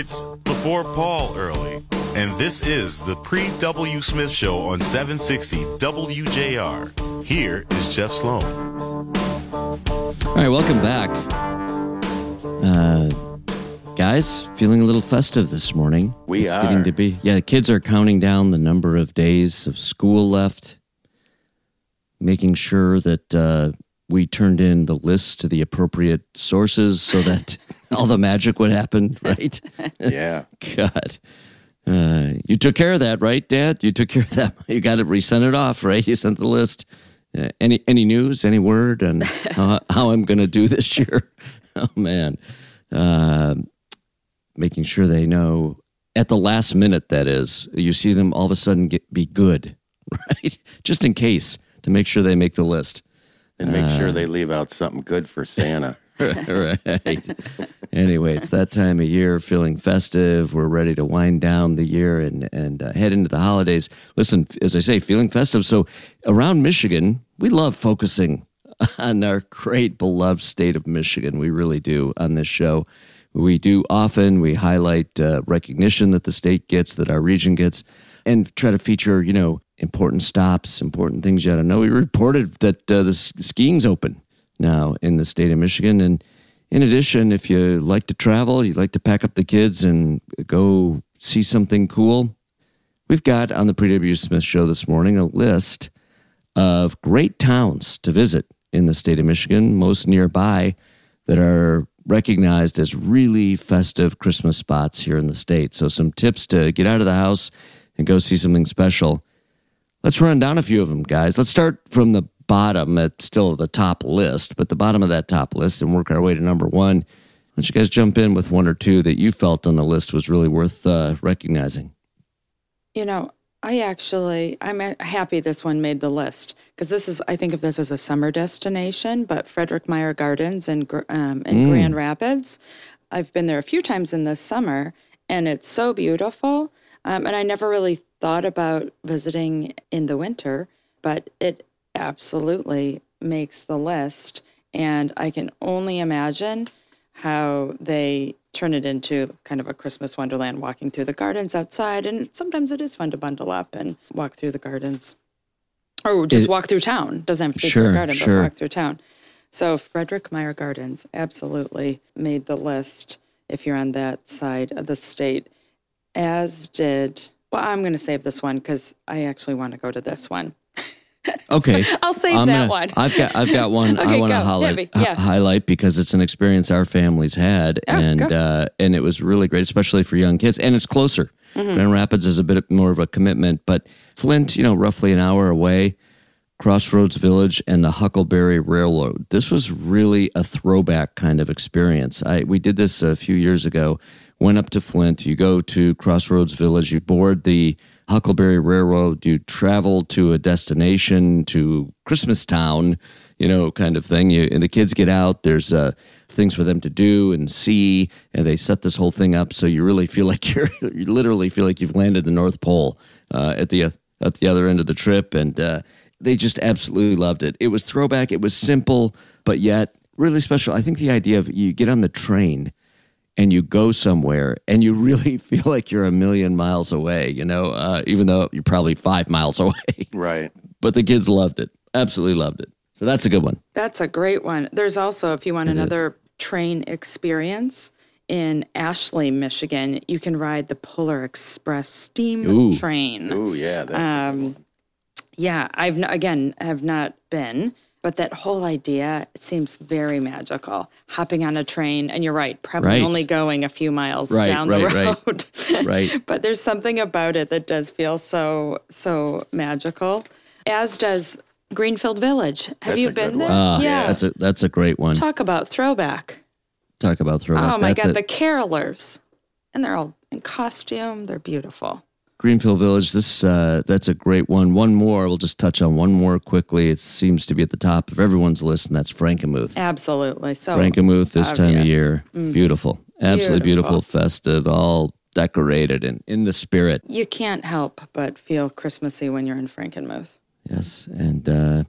It's before Paul early, and this is the pre W. Smith Show on 760 WJR. Here is Jeff Sloan. All right, welcome back. Uh, guys, feeling a little festive this morning. We it's are. getting to be. Yeah, the kids are counting down the number of days of school left, making sure that uh, we turned in the list to the appropriate sources so that all the magic would happen, right? Yeah. God. Uh, you took care of that, right, Dad? You took care of that. You got it. We sent it off, right? You sent the list. Uh, any any news? Any word on how, how I'm going to do this year? Oh man, uh, making sure they know at the last minute. That is, you see them all of a sudden get, be good, right? Just in case to make sure they make the list. And make Uh, sure they leave out something good for Santa. right. anyway, it's that time of year, feeling festive. We're ready to wind down the year and and uh, head into the holidays. Listen, as I say, feeling festive. So around Michigan, we love focusing on our great beloved state of Michigan. We really do on this show. We do often. We highlight uh, recognition that the state gets, that our region gets, and try to feature, you know, important stops, important things you ought to know. We reported that uh, the skiing's open now in the state of Michigan. And in addition, if you like to travel, you like to pack up the kids and go see something cool, we've got on the Pre W. Smith show this morning a list of great towns to visit in the state of Michigan, most nearby that are recognized as really festive Christmas spots here in the state. So, some tips to get out of the house and go see something special. Let's run down a few of them, guys. Let's start from the bottom at still the top list, but the bottom of that top list and work our way to number one. Why don't you guys jump in with one or two that you felt on the list was really worth uh, recognizing? You know, I actually, I'm happy this one made the list because this is, I think of this as a summer destination, but Frederik Meijer Gardens in, um, in Grand Rapids. I've been there a few times in the summer and it's so beautiful. Um, and I never really thought about visiting in the winter, but it absolutely makes the list. And I can only imagine how they turn it into kind of a Christmas wonderland, walking through the gardens outside. And sometimes it is fun to bundle up and walk through the gardens, or just It- walk through town. Doesn't have to be Sure, through a garden, sure. but walk through town. So Frederik Meijer Gardens absolutely made the list if you're on that side of the state, as did. Well, I'm going to save this one because I actually want to go to this one. Okay, I'll save I'm that gonna- one. I've got I've got one I want to highlight Yeah, highlight because it's an experience our families had, Yeah, and uh, and it was really great, especially for young kids, and it's closer. Mm-hmm. Grand Rapids is a bit more of a commitment, but Flint, you know, roughly an hour away. Crossroads Village and the Huckleberry Railroad. This was really a throwback kind of experience. I we did this a few years ago. Went up to Flint. You go to Crossroads Village. You board the Huckleberry Railroad. You travel to a destination to Christmas Town, you know, kind of thing. You and the kids get out. There's uh, things for them to do and see, and they set this whole thing up so you really feel like you're you literally feel like you've landed the North Pole uh, at the at the other end of the trip, and uh, they just absolutely loved it. It was throwback. It was simple, but yet really special. I think the idea of you get on the train and you go somewhere and you really feel like you're a million miles away, you know, uh, even though you're probably five miles away. Right. but the kids loved it. Absolutely loved it. So that's a good one. That's a great one. There's also, if you want It is. another train experience in Ashley, Michigan, you can ride the Polar Express steam Ooh. train. Ooh, yeah. That's Um, yeah, I've again have not been, but that whole idea seems very magical. Hopping on a train, and you're right, probably Right. only going a few miles Right, down the right, right. road. Right. but there's something about it that does feel so so magical. As does Greenfield Village. Have That's you a been good there? one. Ah, yeah. that's a that's a great one. Talk about throwback. Talk about throwback. Oh my That's God, it. the carolers. And they're all in costume. They're beautiful. Greenfield Village. This uh, that's a great one. One more. We'll just touch on one more quickly. It seems to be at the top of everyone's list, and that's Frankenmuth. Absolutely. So Frankenmuth this time of obvious. year. Beautiful. Absolutely beautiful. Beautiful. festive, all decorated and in the spirit. you can't help but feel Christmassy when you're in Frankenmuth. Yes. And uh,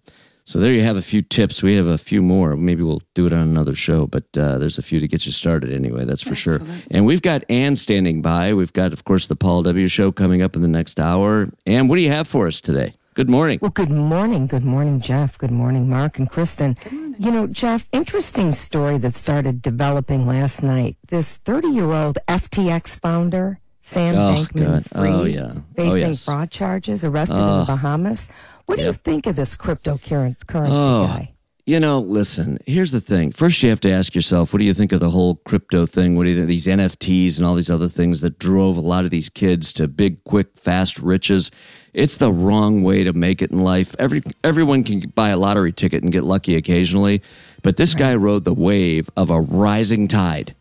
So there you have a few tips. We have a few more. Maybe we'll do it on another show, but uh, there's a few to get you started anyway. That's for sure. And we've got Ann standing by. We've got, of course, the Paul W. Show coming up in the next hour. Ann, what do you have for us today? Good morning. Well, good morning. Good morning, Jeff. Good morning, Mark and Kristen. You know, Jeff, interesting story that started developing last night. This 30 year old FTX founder, Sam Oh, Bankman God. Fried, Oh, yeah. Oh, facing yes. fraud charges, arrested in the Bahamas. What do you think of this cryptocurrency Oh. guy? You know, listen, here's the thing. First, you have to ask yourself, what do you think of the whole crypto thing? What do you think these NFTs and all these other things that drove a lot of these kids to big, quick, fast riches? It's the wrong way to make it in life. Every everyone can buy a lottery ticket and get lucky occasionally, but this guy rode the wave of a rising tide.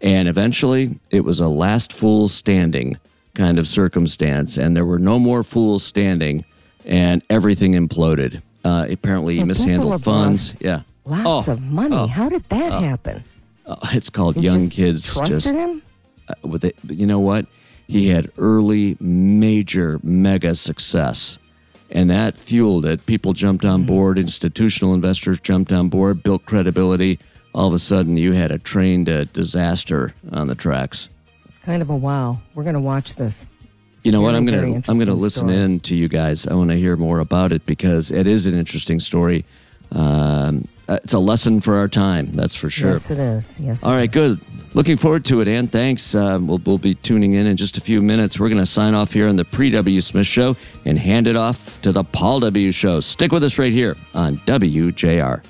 And eventually, it was a last fool standing kind of circumstance, and there were no more fools standing, and everything imploded. Uh, apparently, he mishandled funds. Yeah. Lots Oh, of money. How did that happen? uh, it's called You young just kids. trusted just him? uh, with it. But you know what? He had early, major, mega success. And that fueled it. People jumped on board, institutional investors jumped on board, built credibility. All of a sudden, you had a train to disaster on the tracks. It's kind of a wow. We're going to watch this. You know what? I'm gonna I'm gonna listen story. in to you guys. I want to hear more about it because it is an interesting story. Um, uh, it's a lesson for our time. That's for sure. Yes, it is. Yes. All right, is. good. Looking forward to it, Ann. Thanks. Um, we'll, we'll be tuning in in just a few minutes. We're going to sign off here on the Pre W. Smith Show and hand it off to the Paul W. Show. Stick with us right here on WJR.